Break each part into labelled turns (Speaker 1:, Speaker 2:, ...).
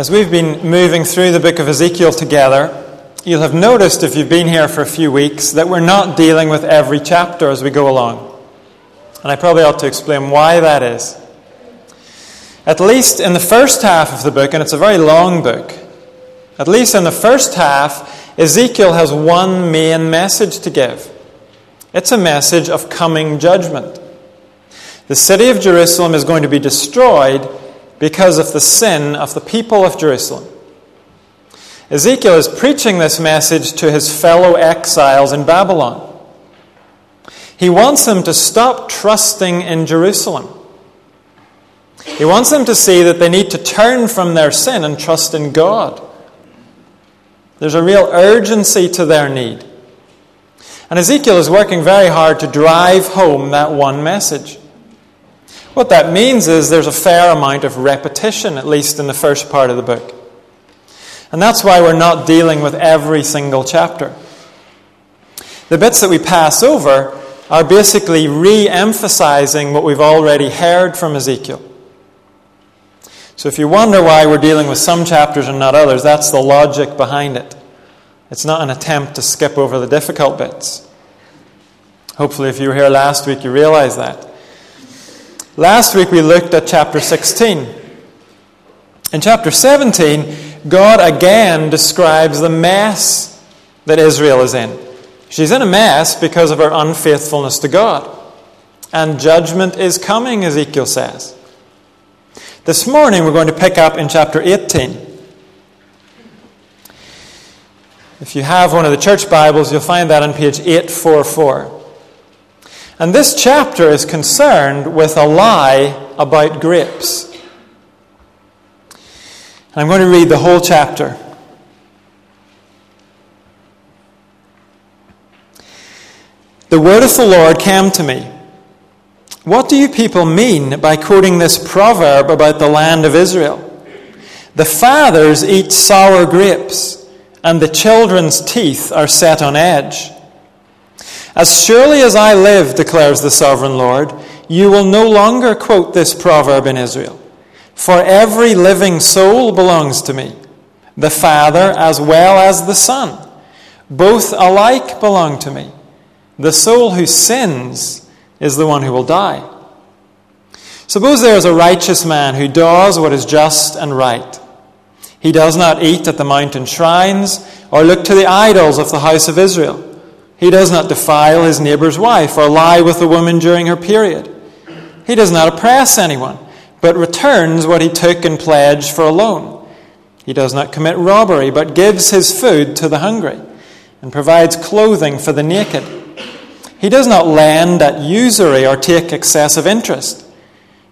Speaker 1: As we've been moving through the book of Ezekiel together, you'll have noticed if you've been here for a few weeks that we're not dealing with every chapter as we go along. And I probably ought to explain why that is. At least in the first half of the book, and it's a very long book, at least in the first half, Ezekiel has one main message to give. It's a message of coming judgment. The city of Jerusalem is going to be destroyed because of the sin of the people of Jerusalem. Ezekiel is preaching this message to his fellow exiles in Babylon. He wants them to stop trusting in Jerusalem. He wants them to see that they need to turn from their sin and trust in God. There's a real urgency to their need. And Ezekiel is working very hard to drive home that one message. What that means is there's a fair amount of repetition, at least in the first part of the book. And that's why we're not dealing with every single chapter. The bits that we pass over are basically re emphasizing what we've already heard from Ezekiel. So if you wonder why we're dealing with some chapters and not others, that's the logic behind it. It's not an attempt to skip over the difficult bits. Hopefully, if you were here last week, you realize that. Last week we looked at chapter 16. In chapter 17, God again describes the mess that Israel is in. She's in a mess because of her unfaithfulness to God. And judgment is coming, Ezekiel says. This morning we're going to pick up in chapter 18. If you have one of the church Bibles, you'll find that on page 844. And this chapter is concerned with a lie about grapes. I'm going to read the whole chapter. The word of the Lord came to me. What do you people mean by quoting this proverb about the land of Israel? The fathers eat sour grapes, and the children's teeth are set on edge. As surely as I live, declares the sovereign Lord, you will no longer quote this proverb in Israel. For every living soul belongs to me, the Father as well as the Son. Both alike belong to me. The soul who sins is the one who will die. Suppose there is a righteous man who does what is just and right. He does not eat at the mountain shrines or look to the idols of the house of Israel. He does not defile his neighbor's wife or lie with a woman during her period. He does not oppress anyone, but returns what he took in pledge for a loan. He does not commit robbery, but gives his food to the hungry and provides clothing for the naked. He does not lend at usury or take excessive interest.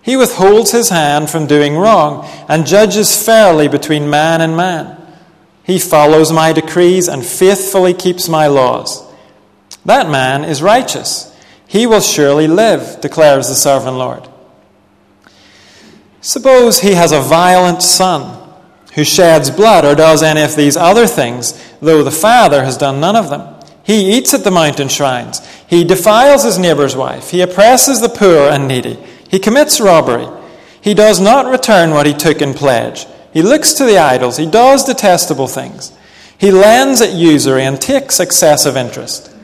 Speaker 1: He withholds his hand from doing wrong and judges fairly between man and man. He follows my decrees and faithfully keeps my laws. That man is righteous. He will surely live, declares the sovereign Lord. Suppose he has a violent son who sheds blood or does any of these other things, though the father has done none of them. He eats at the mountain shrines. He defiles his neighbor's wife. He oppresses the poor and needy. He commits robbery. He does not return what he took in pledge. He looks to the idols. He does detestable things. He lends at usury and takes excessive interest.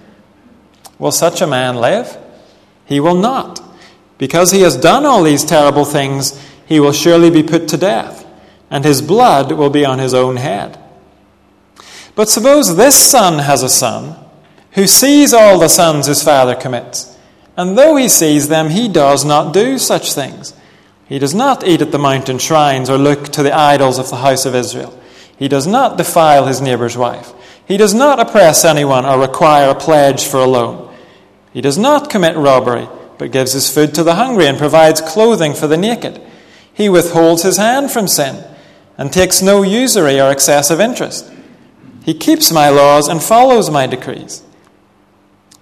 Speaker 1: Will such a man live? He will not. Because he has done all these terrible things, he will surely be put to death, and his blood will be on his own head. But suppose this son has a son who sees all the sins his father commits. And though he sees them, he does not do such things. He does not eat at the mountain shrines or look to the idols of the house of Israel. He does not defile his neighbor's wife. He does not oppress anyone or require a pledge for a loan. He does not commit robbery, but gives his food to the hungry and provides clothing for the naked. He withholds his hand from sin and takes no usury or excessive interest. He keeps my laws and follows my decrees.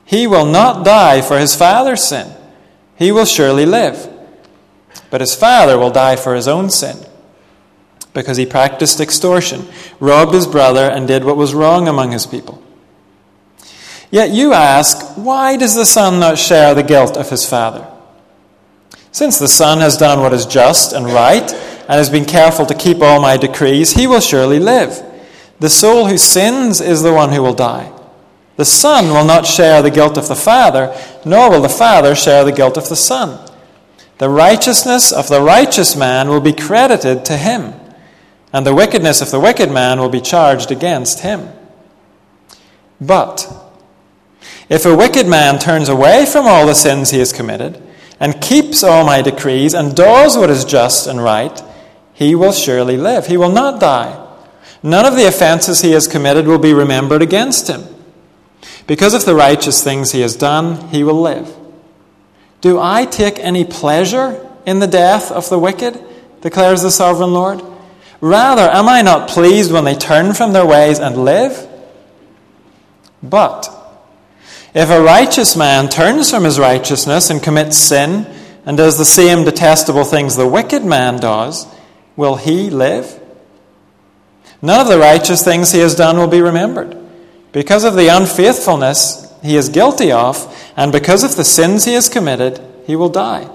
Speaker 1: He will not die for his father's sin. He will surely live. But his father will die for his own sin, because he practiced extortion, robbed his brother, and did what was wrong among his people. Yet you ask, why does the son not share the guilt of his father? Since the son has done what is just and right, and has been careful to keep all my decrees, he will surely live. The soul who sins is the one who will die. The Son will not share the guilt of the Father, nor will the Father share the guilt of the Son. The righteousness of the righteous man will be credited to him, and the wickedness of the wicked man will be charged against him. But if a wicked man turns away from all the sins he has committed, and keeps all my decrees, and does what is just and right, he will surely live. He will not die. None of the offenses he has committed will be remembered against him. Because of the righteous things he has done, he will live. Do I take any pleasure in the death of the wicked? declares the sovereign Lord. Rather, am I not pleased when they turn from their ways and live? But if a righteous man turns from his righteousness and commits sin and does the same detestable things the wicked man does, will he live? None of the righteous things he has done will be remembered. Because of the unfaithfulness he is guilty of, and because of the sins he has committed, he will die.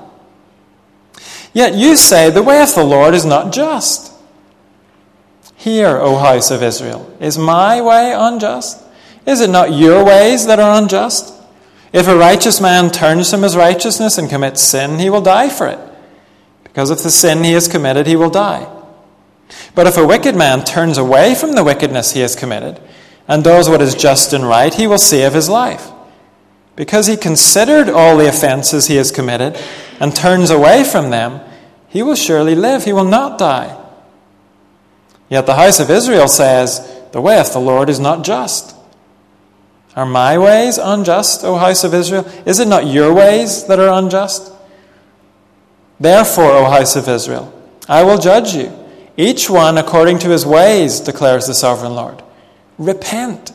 Speaker 1: Yet you say, The way of the Lord is not just. Hear, O house of Israel, is my way unjust? Is it not your ways that are unjust? If a righteous man turns from his righteousness and commits sin, he will die for it. Because of the sin he has committed, he will die. But if a wicked man turns away from the wickedness he has committed and does what is just and right, he will save his life. Because he considered all the offenses he has committed and turns away from them, he will surely live. He will not die. Yet the house of Israel says, The way of the Lord is not just. Are my ways unjust, O house of Israel? Is it not your ways that are unjust? Therefore, O house of Israel, I will judge you, each one according to his ways, declares the sovereign Lord. Repent.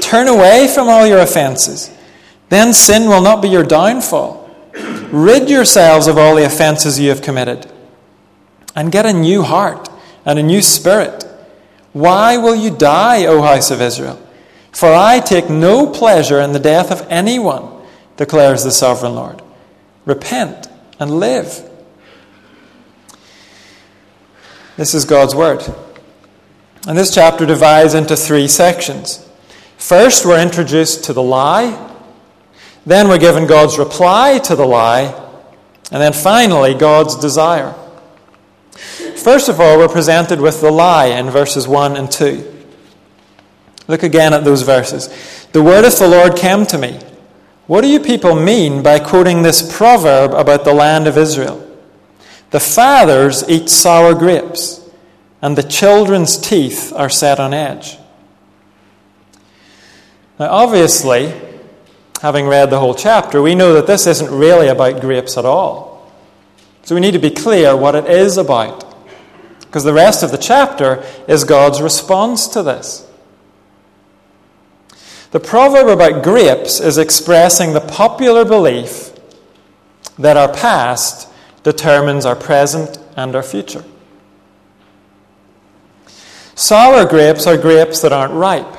Speaker 1: Turn away from all your offenses. Then sin will not be your downfall. Rid yourselves of all the offenses you have committed. And get a new heart and a new spirit. Why will you die, O house of Israel? For I take no pleasure in the death of anyone, declares the sovereign Lord. Repent and live. This is God's word. And this chapter divides into three sections. First, we're introduced to the lie. Then, we're given God's reply to the lie. And then finally, God's desire. First of all, we're presented with the lie in verses 1 and 2. Look again at those verses. The word of the Lord came to me. What do you people mean by quoting this proverb about the land of Israel? The fathers eat sour grapes, and the children's teeth are set on edge. Now, obviously, having read the whole chapter, we know that this isn't really about grapes at all. So we need to be clear what it is about. Because the rest of the chapter is God's response to this. The proverb about grapes is expressing the popular belief that our past determines our present and our future. Sour grapes are grapes that aren't ripe.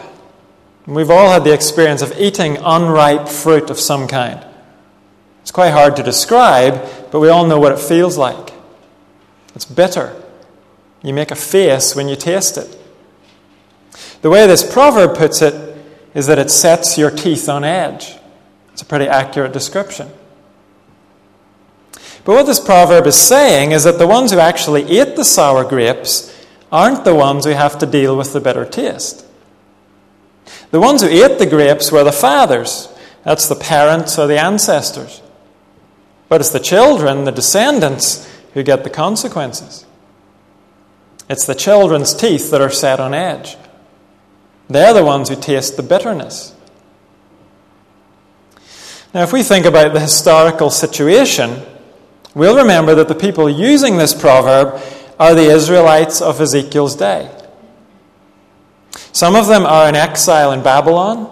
Speaker 1: We've all had the experience of eating unripe fruit of some kind. It's quite hard to describe, but we all know what it feels like. It's bitter. You make a face when you taste it. The way this proverb puts it is that it sets your teeth on edge. It's a pretty accurate description. But what this proverb is saying is that the ones who actually ate the sour grapes aren't the ones who have to deal with the bitter taste. The ones who ate the grapes were the fathers. That's the parents or the ancestors. But it's the children, the descendants, who get the consequences. It's the children's teeth that are set on edge. They're the ones who taste the bitterness. Now, if we think about the historical situation, we'll remember that the people using this proverb are the Israelites of Ezekiel's day. Some of them are in exile in Babylon,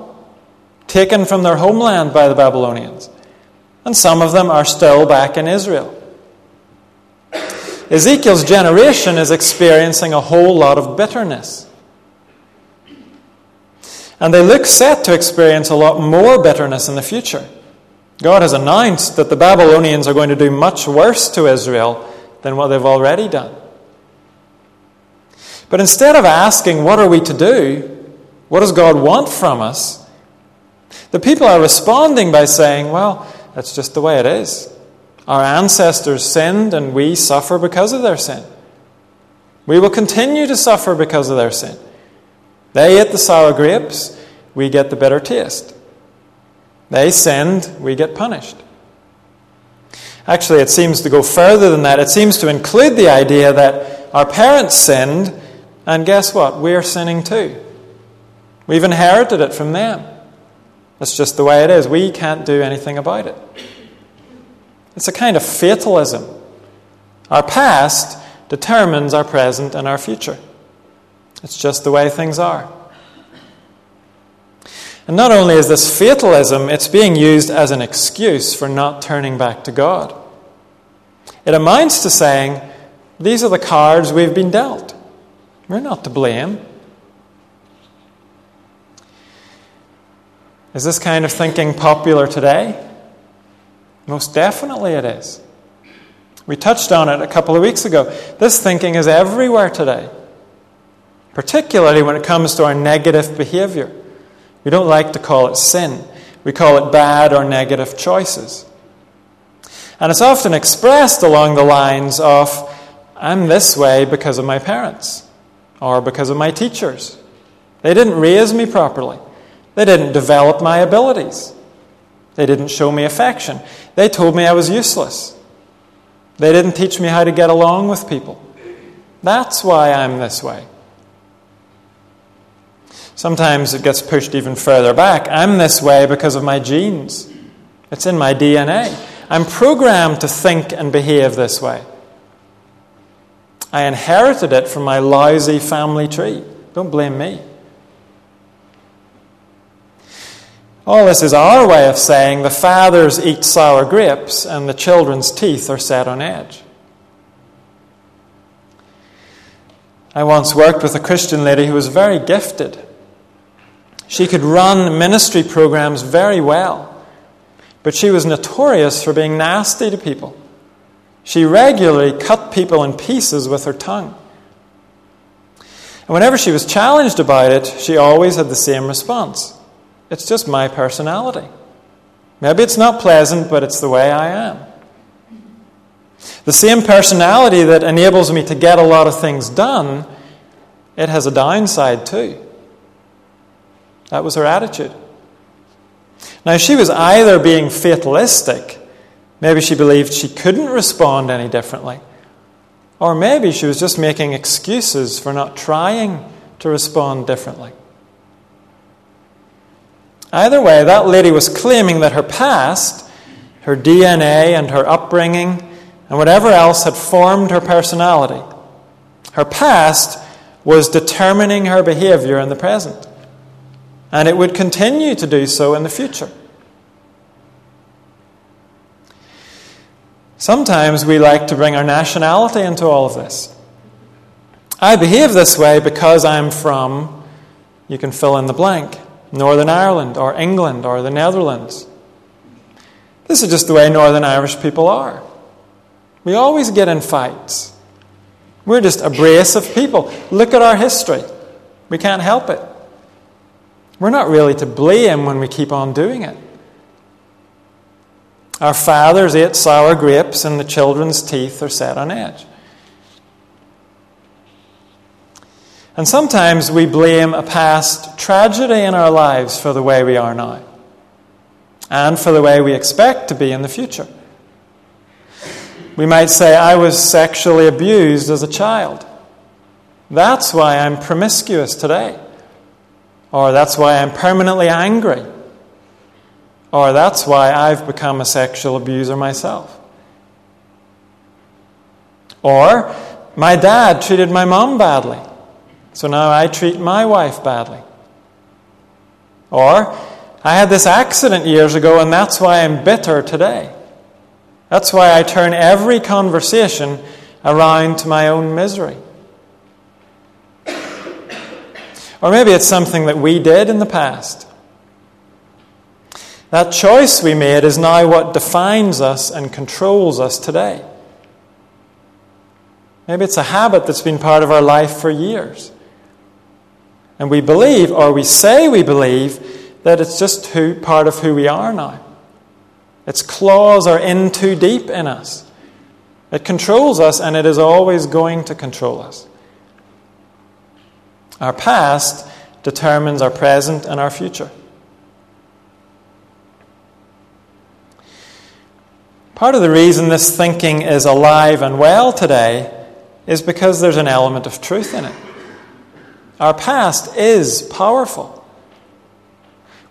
Speaker 1: taken from their homeland by the Babylonians, and some of them are still back in Israel. Ezekiel's generation is experiencing a whole lot of bitterness. And they look set to experience a lot more bitterness in the future. God has announced that the Babylonians are going to do much worse to Israel than what they've already done. But instead of asking, What are we to do? What does God want from us? The people are responding by saying, Well, that's just the way it is. Our ancestors sinned, and we suffer because of their sin. We will continue to suffer because of their sin. They eat the sour grapes, we get the bitter taste. They sinned, we get punished. Actually, it seems to go further than that. It seems to include the idea that our parents sinned, and guess what? We're sinning too. We've inherited it from them. That's just the way it is. We can't do anything about it. It's a kind of fatalism. Our past determines our present and our future. It's just the way things are. And not only is this fatalism, it's being used as an excuse for not turning back to God. It amounts to saying, These are the cards we've been dealt. We're not to blame. Is this kind of thinking popular today? Most definitely it is. We touched on it a couple of weeks ago. This thinking is everywhere today, particularly when it comes to our negative behavior. We don't like to call it sin, we call it bad or negative choices. And it's often expressed along the lines of, I'm this way because of my parents or because of my teachers. They didn't raise me properly, they didn't develop my abilities, they didn't show me affection, they told me I was useless. They didn't teach me how to get along with people. That's why I'm this way. Sometimes it gets pushed even further back. I'm this way because of my genes, it's in my DNA. I'm programmed to think and behave this way. I inherited it from my lousy family tree. Don't blame me. All this is our way of saying the fathers eat sour grapes and the children's teeth are set on edge. I once worked with a Christian lady who was very gifted. She could run ministry programs very well. But she was notorious for being nasty to people. She regularly cut people in pieces with her tongue. And whenever she was challenged about it, she always had the same response It's just my personality. Maybe it's not pleasant, but it's the way I am. The same personality that enables me to get a lot of things done, it has a downside too. That was her attitude. Now, she was either being fatalistic, maybe she believed she couldn't respond any differently, or maybe she was just making excuses for not trying to respond differently. Either way, that lady was claiming that her past, her DNA, and her upbringing, and whatever else had formed her personality, her past was determining her behavior in the present and it would continue to do so in the future. Sometimes we like to bring our nationality into all of this. I behave this way because I'm from, you can fill in the blank, Northern Ireland or England or the Netherlands. This is just the way Northern Irish people are. We always get in fights. We're just abrasive people. Look at our history. We can't help it. We're not really to blame when we keep on doing it. Our fathers ate sour grapes, and the children's teeth are set on edge. And sometimes we blame a past tragedy in our lives for the way we are now, and for the way we expect to be in the future. We might say, I was sexually abused as a child. That's why I'm promiscuous today. Or that's why I'm permanently angry. Or that's why I've become a sexual abuser myself. Or my dad treated my mom badly. So now I treat my wife badly. Or I had this accident years ago and that's why I'm bitter today. That's why I turn every conversation around to my own misery. Or maybe it's something that we did in the past. That choice we made is now what defines us and controls us today. Maybe it's a habit that's been part of our life for years. And we believe, or we say we believe, that it's just who, part of who we are now. Its claws are in too deep in us. It controls us, and it is always going to control us. Our past determines our present and our future. Part of the reason this thinking is alive and well today is because there's an element of truth in it. Our past is powerful.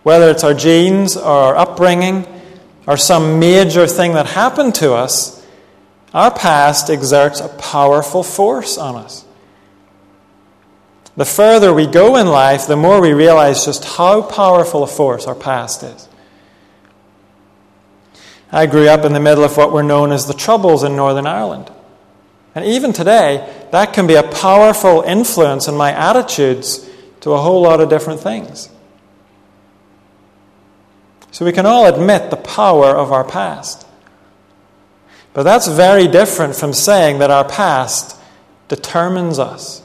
Speaker 1: Whether it's our genes or our upbringing or some major thing that happened to us, our past exerts a powerful force on us. The further we go in life, the more we realize just how powerful a force our past is. I grew up in the middle of what were known as the Troubles in Northern Ireland. And even today, that can be a powerful influence in my attitudes to a whole lot of different things. So we can all admit the power of our past. But that's very different from saying that our past determines us.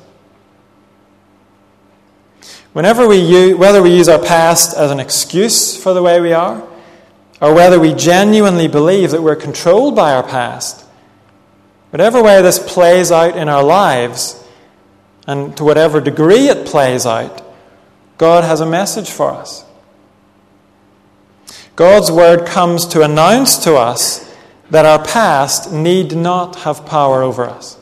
Speaker 1: Whenever we use, whether we use our past as an excuse for the way we are, or whether we genuinely believe that we're controlled by our past, whatever way this plays out in our lives, and to whatever degree it plays out, God has a message for us. God's word comes to announce to us that our past need not have power over us.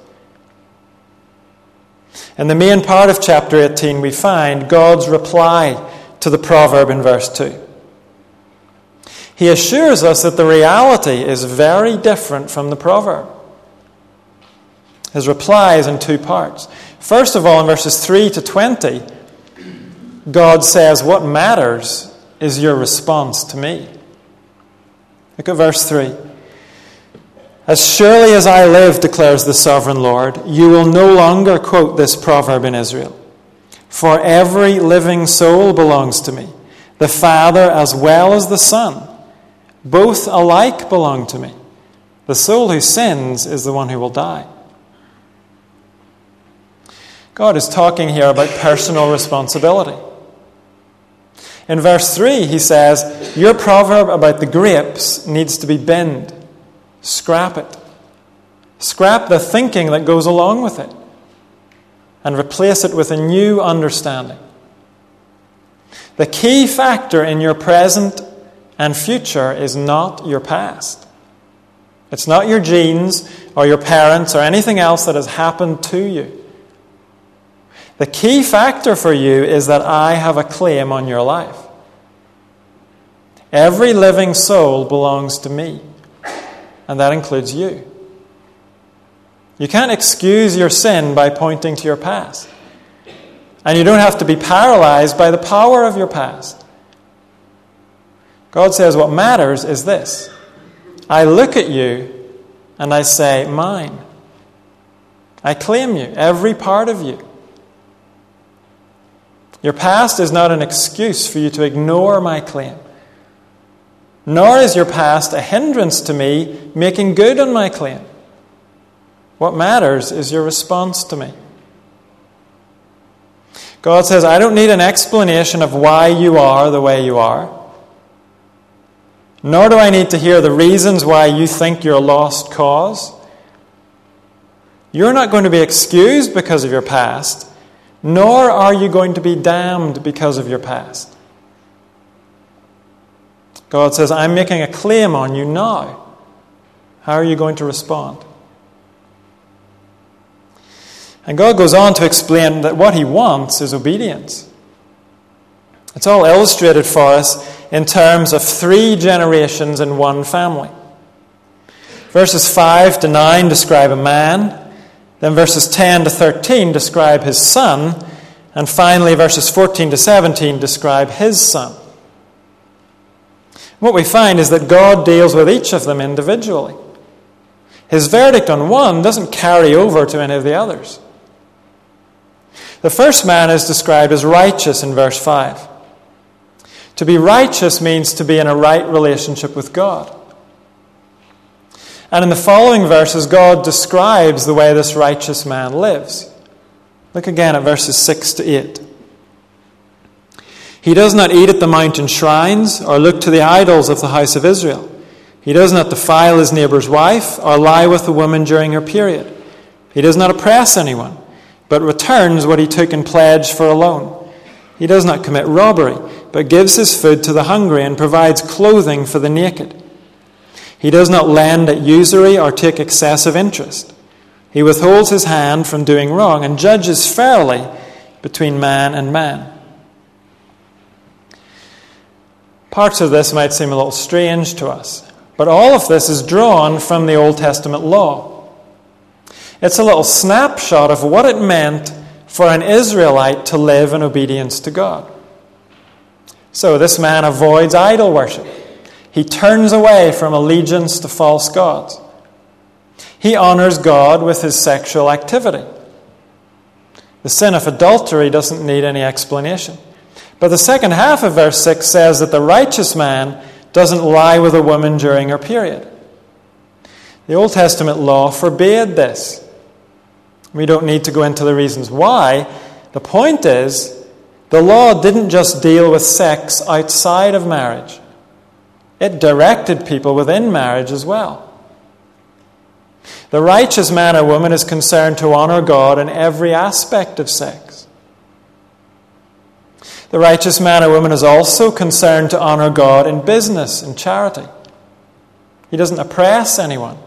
Speaker 1: In the main part of chapter 18, we find God's reply to the proverb in verse 2. He assures us that the reality is very different from the proverb. His reply is in two parts. First of all, in verses 3 to 20, God says, What matters is your response to me. Look at verse 3. As surely as I live, declares the sovereign Lord, you will no longer quote this proverb in Israel. For every living soul belongs to me, the Father as well as the Son. Both alike belong to me. The soul who sins is the one who will die. God is talking here about personal responsibility. In verse 3, he says, Your proverb about the grapes needs to be binned. Scrap it. Scrap the thinking that goes along with it and replace it with a new understanding. The key factor in your present and future is not your past. It's not your genes or your parents or anything else that has happened to you. The key factor for you is that I have a claim on your life. Every living soul belongs to me and that includes you. You can't excuse your sin by pointing to your past. And you don't have to be paralyzed by the power of your past. God says what matters is this I look at you and I say, Mine. I claim you, every part of you. Your past is not an excuse for you to ignore my claim nor is your past a hindrance to me making good on my claim. What matters is your response to me. God says, I don't need an explanation of why you are the way you are. Nor do I need to hear the reasons why you think you're a lost cause. You're not going to be excused because of your past, nor are you going to be damned because of your past. God says, I'm making a claim on you now. How are you going to respond? And God goes on to explain that what He wants is obedience. It's all illustrated for us in terms of three generations in one family. Verses 5 to 9 describe a man, then verses 10 to 13 describe his son, and finally verses 14 to 17 describe his son. What we find is that God deals with each of them individually. His verdict on one doesn't carry over to any of the others. The first man is described as righteous in verse 5. To be righteous means to be in a right relationship with God. And in the following verses, God describes the way this righteous man lives. Look again at verses 6 to 8. He does not eat at the mountain shrines or look to the idols of the house of Israel. He does not defile his neighbor's wife or lie with a woman during her period. He does not oppress anyone, but returns what he took in pledge for a loan. He does not commit robbery, but gives his food to the hungry and provides clothing for the naked. He does not lend at usury or take excessive interest. He withholds his hand from doing wrong and judges fairly between man and man. Parts of this might seem a little strange to us, but all of this is drawn from the Old Testament law. It's a little snapshot of what it meant for an Israelite to live in obedience to God. So this man avoids idol worship. He turns away from allegiance to false gods. He honors God with his sexual activity. The sin of adultery doesn't need any explanation. But the second half of verse 6 says that the righteous man doesn't lie with a woman during her period. The Old Testament law forbade this. We don't need to go into the reasons why. The point is, the law didn't just deal with sex outside of marriage, it directed people within marriage as well. The righteous man or woman is concerned to honor God in every aspect of sex. The righteous man or woman is also concerned to honor God in business and charity. He doesn't oppress anyone.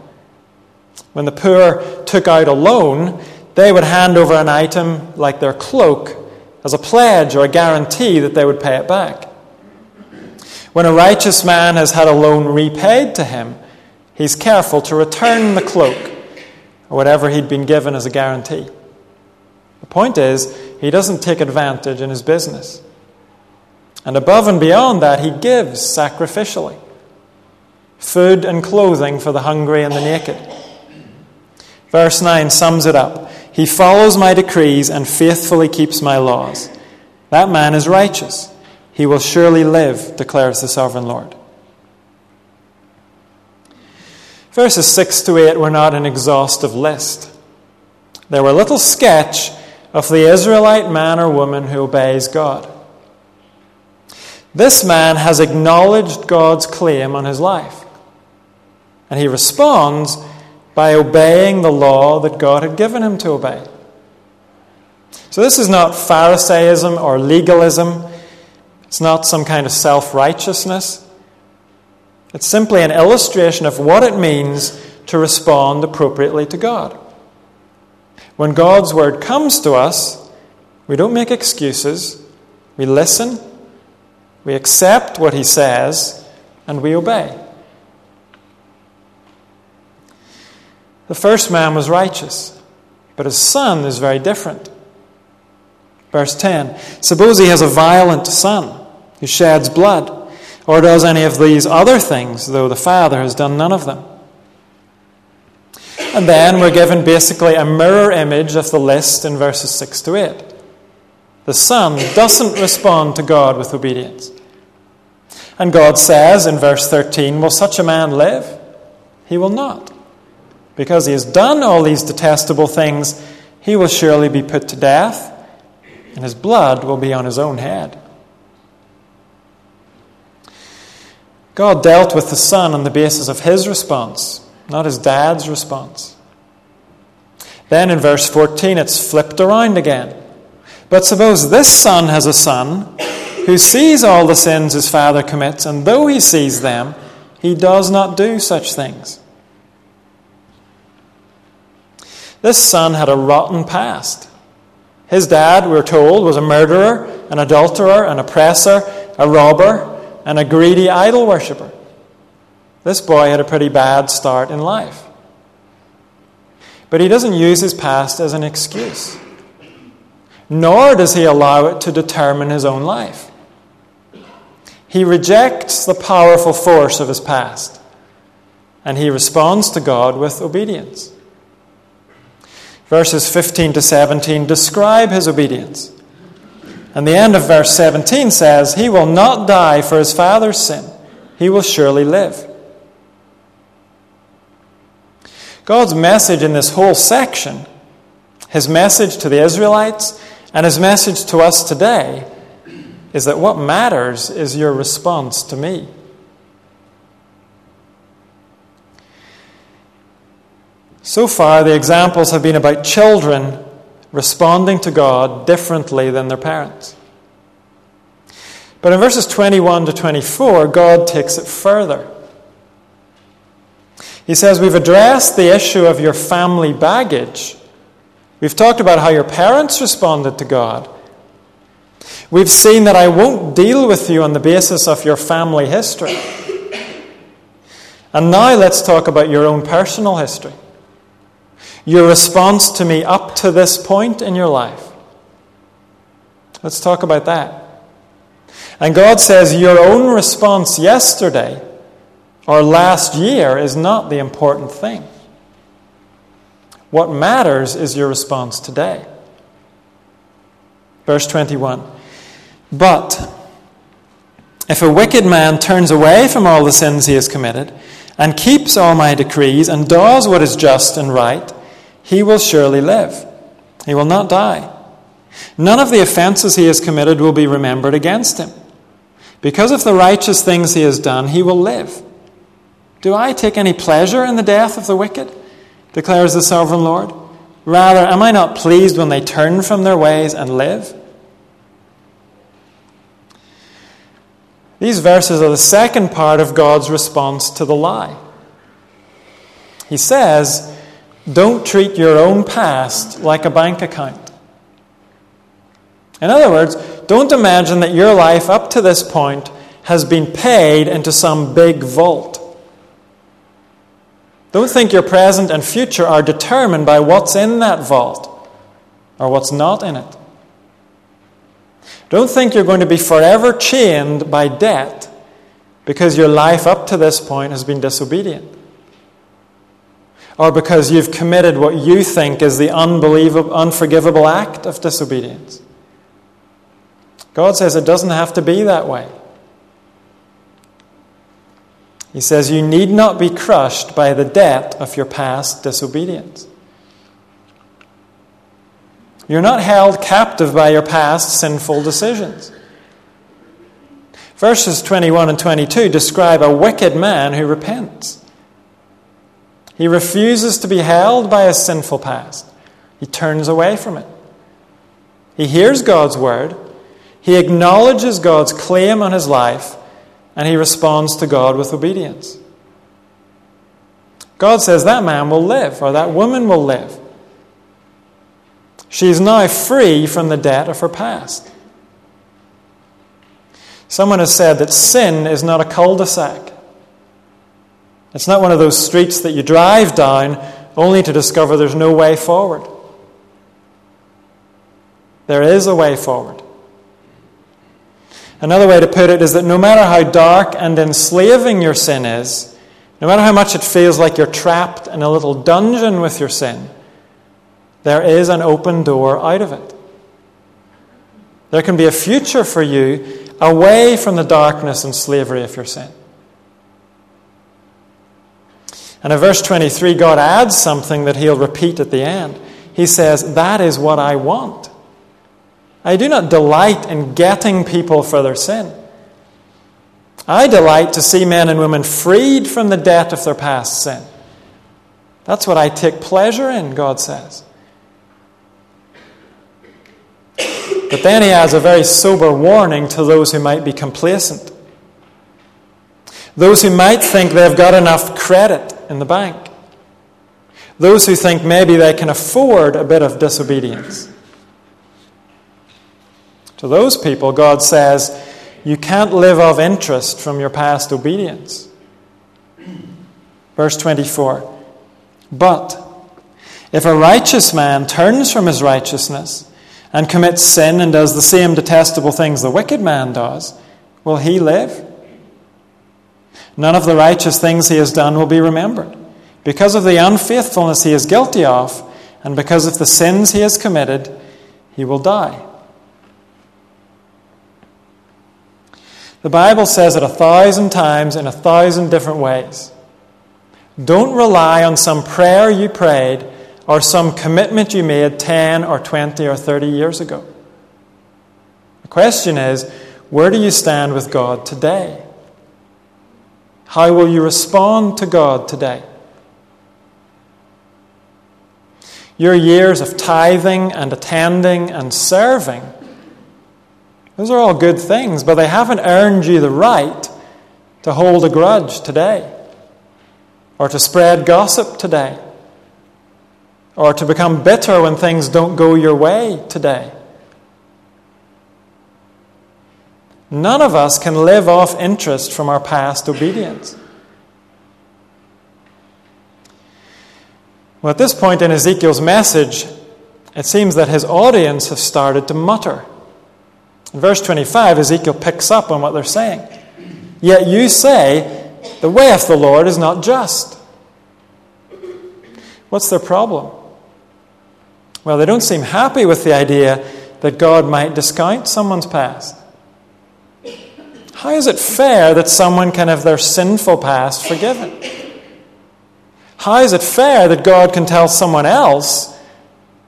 Speaker 1: When the poor took out a loan, they would hand over an item like their cloak as a pledge or a guarantee that they would pay it back. When a righteous man has had a loan repaid to him, he's careful to return the cloak or whatever he'd been given as a guarantee. The point is, he doesn't take advantage in his business. And above and beyond that, he gives sacrificially food and clothing for the hungry and the naked. Verse 9 sums it up He follows my decrees and faithfully keeps my laws. That man is righteous. He will surely live, declares the sovereign Lord. Verses 6 to 8 were not an exhaustive list. They were a little sketch of the Israelite man or woman who obeys God. This man has acknowledged God's claim on his life. And he responds by obeying the law that God had given him to obey. So, this is not Pharisaism or legalism. It's not some kind of self righteousness. It's simply an illustration of what it means to respond appropriately to God. When God's word comes to us, we don't make excuses, we listen we accept what he says and we obey. The first man was righteous, but his son is very different. Verse 10 Suppose he has a violent son who sheds blood, or does any of these other things, though the father has done none of them. And then we're given basically a mirror image of the list in verses 6 to 8. The son doesn't respond to God with obedience. And God says in verse 13, Will such a man live? He will not. Because he has done all these detestable things, he will surely be put to death, and his blood will be on his own head. God dealt with the son on the basis of his response, not his dad's response. Then in verse 14, it's flipped around again. But suppose this son has a son who sees all the sins his father commits, and though he sees them, he does not do such things. This son had a rotten past. His dad, we're told, was a murderer, an adulterer, an oppressor, a robber, and a greedy idol worshipper. This boy had a pretty bad start in life. But he doesn't use his past as an excuse, nor does he allow it to determine his own life. He rejects the powerful force of his past and he responds to God with obedience. Verses 15 to 17 describe his obedience. And the end of verse 17 says, He will not die for his father's sin, he will surely live. God's message in this whole section, his message to the Israelites and his message to us today, is that what matters is your response to me. So far, the examples have been about children responding to God differently than their parents. But in verses 21 to 24, God takes it further. He says, We've addressed the issue of your family baggage. We've talked about how your parents responded to God. We've seen that I won't deal with you on the basis of your family history. And now let's talk about your own personal history. Your response to me up to this point in your life. Let's talk about that. And God says your own response yesterday or last year is not the important thing. What matters is your response today. Verse 21 But if a wicked man turns away from all the sins he has committed, and keeps all my decrees, and does what is just and right, he will surely live. He will not die. None of the offenses he has committed will be remembered against him. Because of the righteous things he has done, he will live. Do I take any pleasure in the death of the wicked? declares the sovereign Lord. Rather, am I not pleased when they turn from their ways and live? These verses are the second part of God's response to the lie. He says, Don't treat your own past like a bank account. In other words, don't imagine that your life up to this point has been paid into some big vault. Don't think your present and future are determined by what's in that vault or what's not in it. Don't think you're going to be forever chained by debt because your life up to this point has been disobedient. Or because you've committed what you think is the unbelievable, unforgivable act of disobedience. God says it doesn't have to be that way. He says, You need not be crushed by the debt of your past disobedience. You're not held captive by your past sinful decisions. Verses 21 and 22 describe a wicked man who repents. He refuses to be held by his sinful past, he turns away from it. He hears God's word he acknowledges God's claim on his life and he responds to God with obedience. God says that man will live or that woman will live. She is now free from the debt of her past. Someone has said that sin is not a cul de sac. It's not one of those streets that you drive down only to discover there's no way forward. There is a way forward. Another way to put it is that no matter how dark and enslaving your sin is, no matter how much it feels like you're trapped in a little dungeon with your sin, there is an open door out of it. There can be a future for you away from the darkness and slavery of your sin. And in verse 23, God adds something that he'll repeat at the end. He says, That is what I want. I do not delight in getting people for their sin. I delight to see men and women freed from the debt of their past sin. That's what I take pleasure in, God says. But then he has a very sober warning to those who might be complacent. Those who might think they've got enough credit in the bank. Those who think maybe they can afford a bit of disobedience. To those people, God says, you can't live off interest from your past obedience. Verse 24 But if a righteous man turns from his righteousness and commits sin and does the same detestable things the wicked man does, will he live? None of the righteous things he has done will be remembered. Because of the unfaithfulness he is guilty of, and because of the sins he has committed, he will die. The Bible says it a thousand times in a thousand different ways. Don't rely on some prayer you prayed or some commitment you made 10 or 20 or 30 years ago. The question is where do you stand with God today? How will you respond to God today? Your years of tithing and attending and serving, those are all good things, but they haven't earned you the right to hold a grudge today, or to spread gossip today, or to become bitter when things don't go your way today. None of us can live off interest from our past obedience. Well, at this point in Ezekiel's message, it seems that his audience have started to mutter. In verse 25, Ezekiel picks up on what they're saying. Yet you say, The way of the Lord is not just. What's their problem? Well, they don't seem happy with the idea that God might discount someone's past. How is it fair that someone can have their sinful past forgiven? How is it fair that God can tell someone else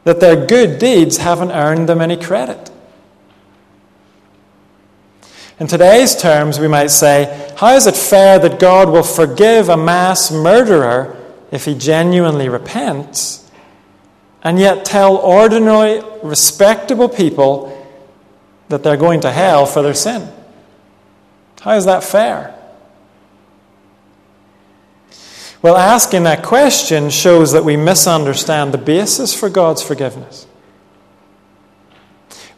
Speaker 1: that their good deeds haven't earned them any credit? In today's terms, we might say, how is it fair that God will forgive a mass murderer if he genuinely repents, and yet tell ordinary, respectable people that they're going to hell for their sin? How is that fair? Well, asking that question shows that we misunderstand the basis for God's forgiveness.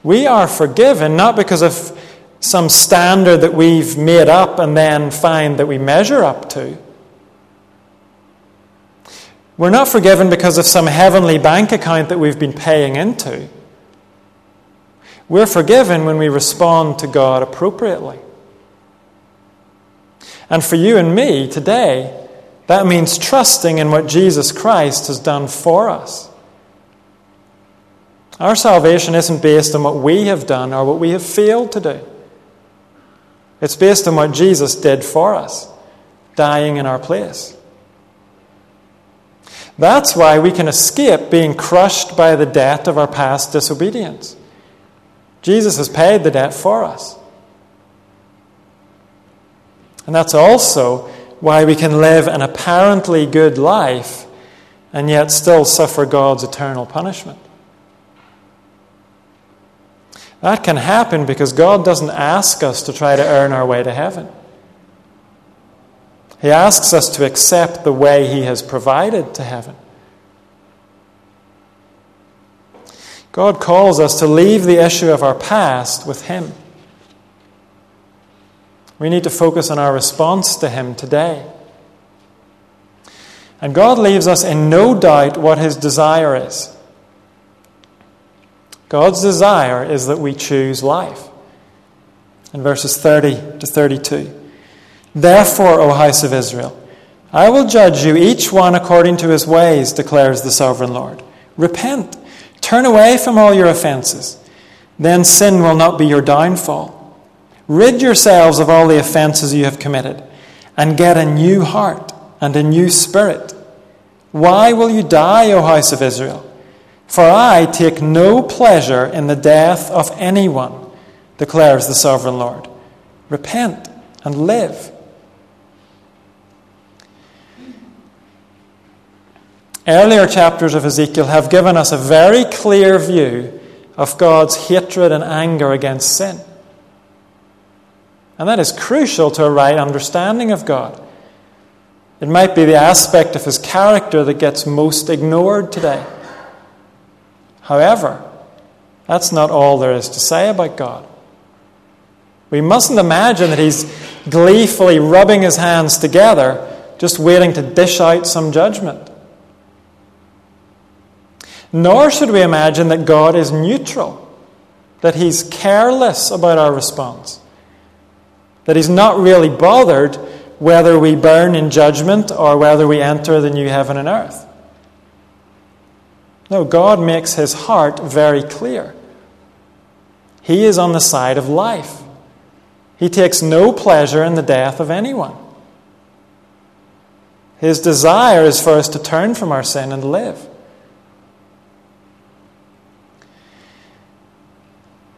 Speaker 1: We are forgiven not because of some standard that we've made up and then find that we measure up to. We're not forgiven because of some heavenly bank account that we've been paying into. We're forgiven when we respond to God appropriately. And for you and me today, that means trusting in what Jesus Christ has done for us. Our salvation isn't based on what we have done or what we have failed to do. It's based on what Jesus did for us, dying in our place. That's why we can escape being crushed by the debt of our past disobedience. Jesus has paid the debt for us. And that's also why we can live an apparently good life and yet still suffer God's eternal punishment. That can happen because God doesn't ask us to try to earn our way to heaven. He asks us to accept the way He has provided to heaven. God calls us to leave the issue of our past with Him. We need to focus on our response to Him today. And God leaves us in no doubt what His desire is. God's desire is that we choose life. In verses 30 to 32. Therefore, O house of Israel, I will judge you each one according to his ways, declares the sovereign Lord. Repent, turn away from all your offenses. Then sin will not be your downfall. Rid yourselves of all the offenses you have committed, and get a new heart and a new spirit. Why will you die, O house of Israel? For I take no pleasure in the death of anyone, declares the sovereign Lord. Repent and live. Earlier chapters of Ezekiel have given us a very clear view of God's hatred and anger against sin. And that is crucial to a right understanding of God. It might be the aspect of his character that gets most ignored today. However, that's not all there is to say about God. We mustn't imagine that he's gleefully rubbing his hands together, just waiting to dish out some judgment. Nor should we imagine that God is neutral, that he's careless about our response. That he's not really bothered whether we burn in judgment or whether we enter the new heaven and earth. No, God makes his heart very clear. He is on the side of life. He takes no pleasure in the death of anyone. His desire is for us to turn from our sin and live.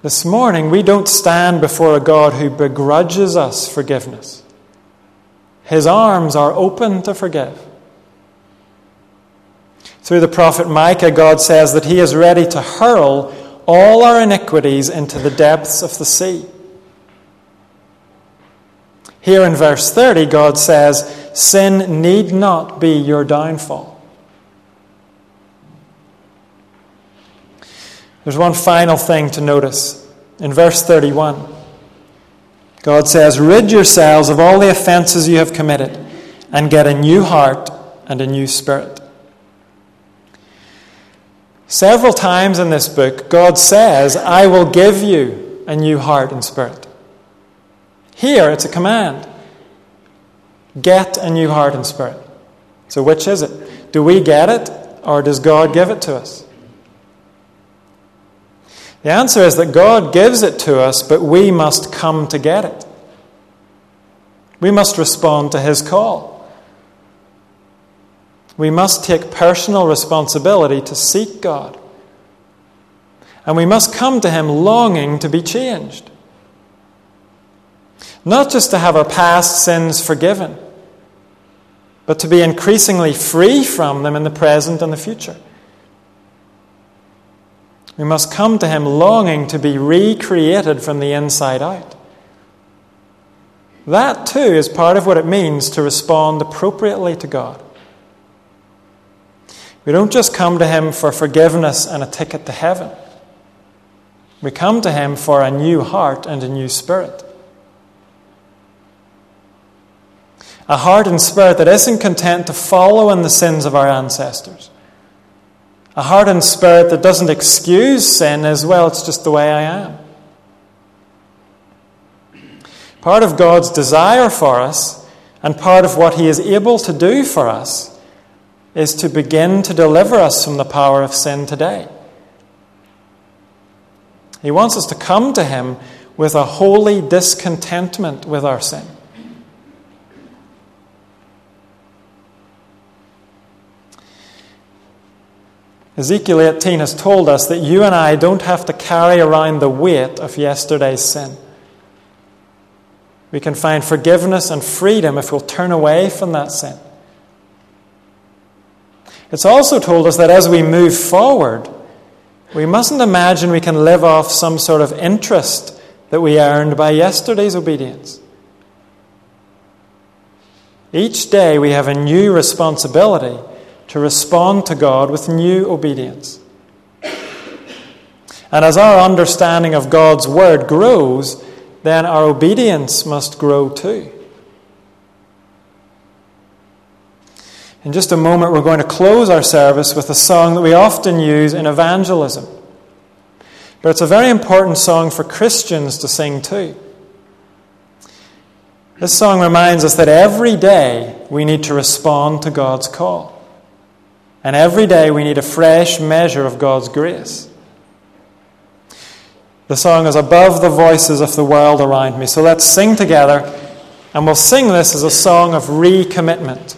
Speaker 1: This morning, we don't stand before a God who begrudges us forgiveness. His arms are open to forgive. Through the prophet Micah, God says that He is ready to hurl all our iniquities into the depths of the sea. Here in verse 30, God says, Sin need not be your downfall. There's one final thing to notice. In verse 31, God says, Rid yourselves of all the offenses you have committed and get a new heart and a new spirit. Several times in this book, God says, I will give you a new heart and spirit. Here, it's a command get a new heart and spirit. So, which is it? Do we get it, or does God give it to us? The answer is that God gives it to us, but we must come to get it. We must respond to His call. We must take personal responsibility to seek God. And we must come to Him longing to be changed. Not just to have our past sins forgiven, but to be increasingly free from them in the present and the future. We must come to Him longing to be recreated from the inside out. That, too, is part of what it means to respond appropriately to God. We don't just come to Him for forgiveness and a ticket to heaven. We come to Him for a new heart and a new spirit. A heart and spirit that isn't content to follow in the sins of our ancestors a hardened spirit that doesn't excuse sin as well, it's just the way I am. Part of God's desire for us, and part of what He is able to do for us, is to begin to deliver us from the power of sin today. He wants us to come to Him with a holy discontentment with our sin. Ezekiel 18 has told us that you and I don't have to carry around the weight of yesterday's sin. We can find forgiveness and freedom if we'll turn away from that sin. It's also told us that as we move forward, we mustn't imagine we can live off some sort of interest that we earned by yesterday's obedience. Each day we have a new responsibility to respond to God with new obedience. And as our understanding of God's Word grows, then our obedience must grow too. In just a moment, we're going to close our service with a song that we often use in evangelism. But it's a very important song for Christians to sing too. This song reminds us that every day we need to respond to God's call. And every day we need a fresh measure of God's grace. The song is above the voices of the world around me. So let's sing together, and we'll sing this as a song of recommitment.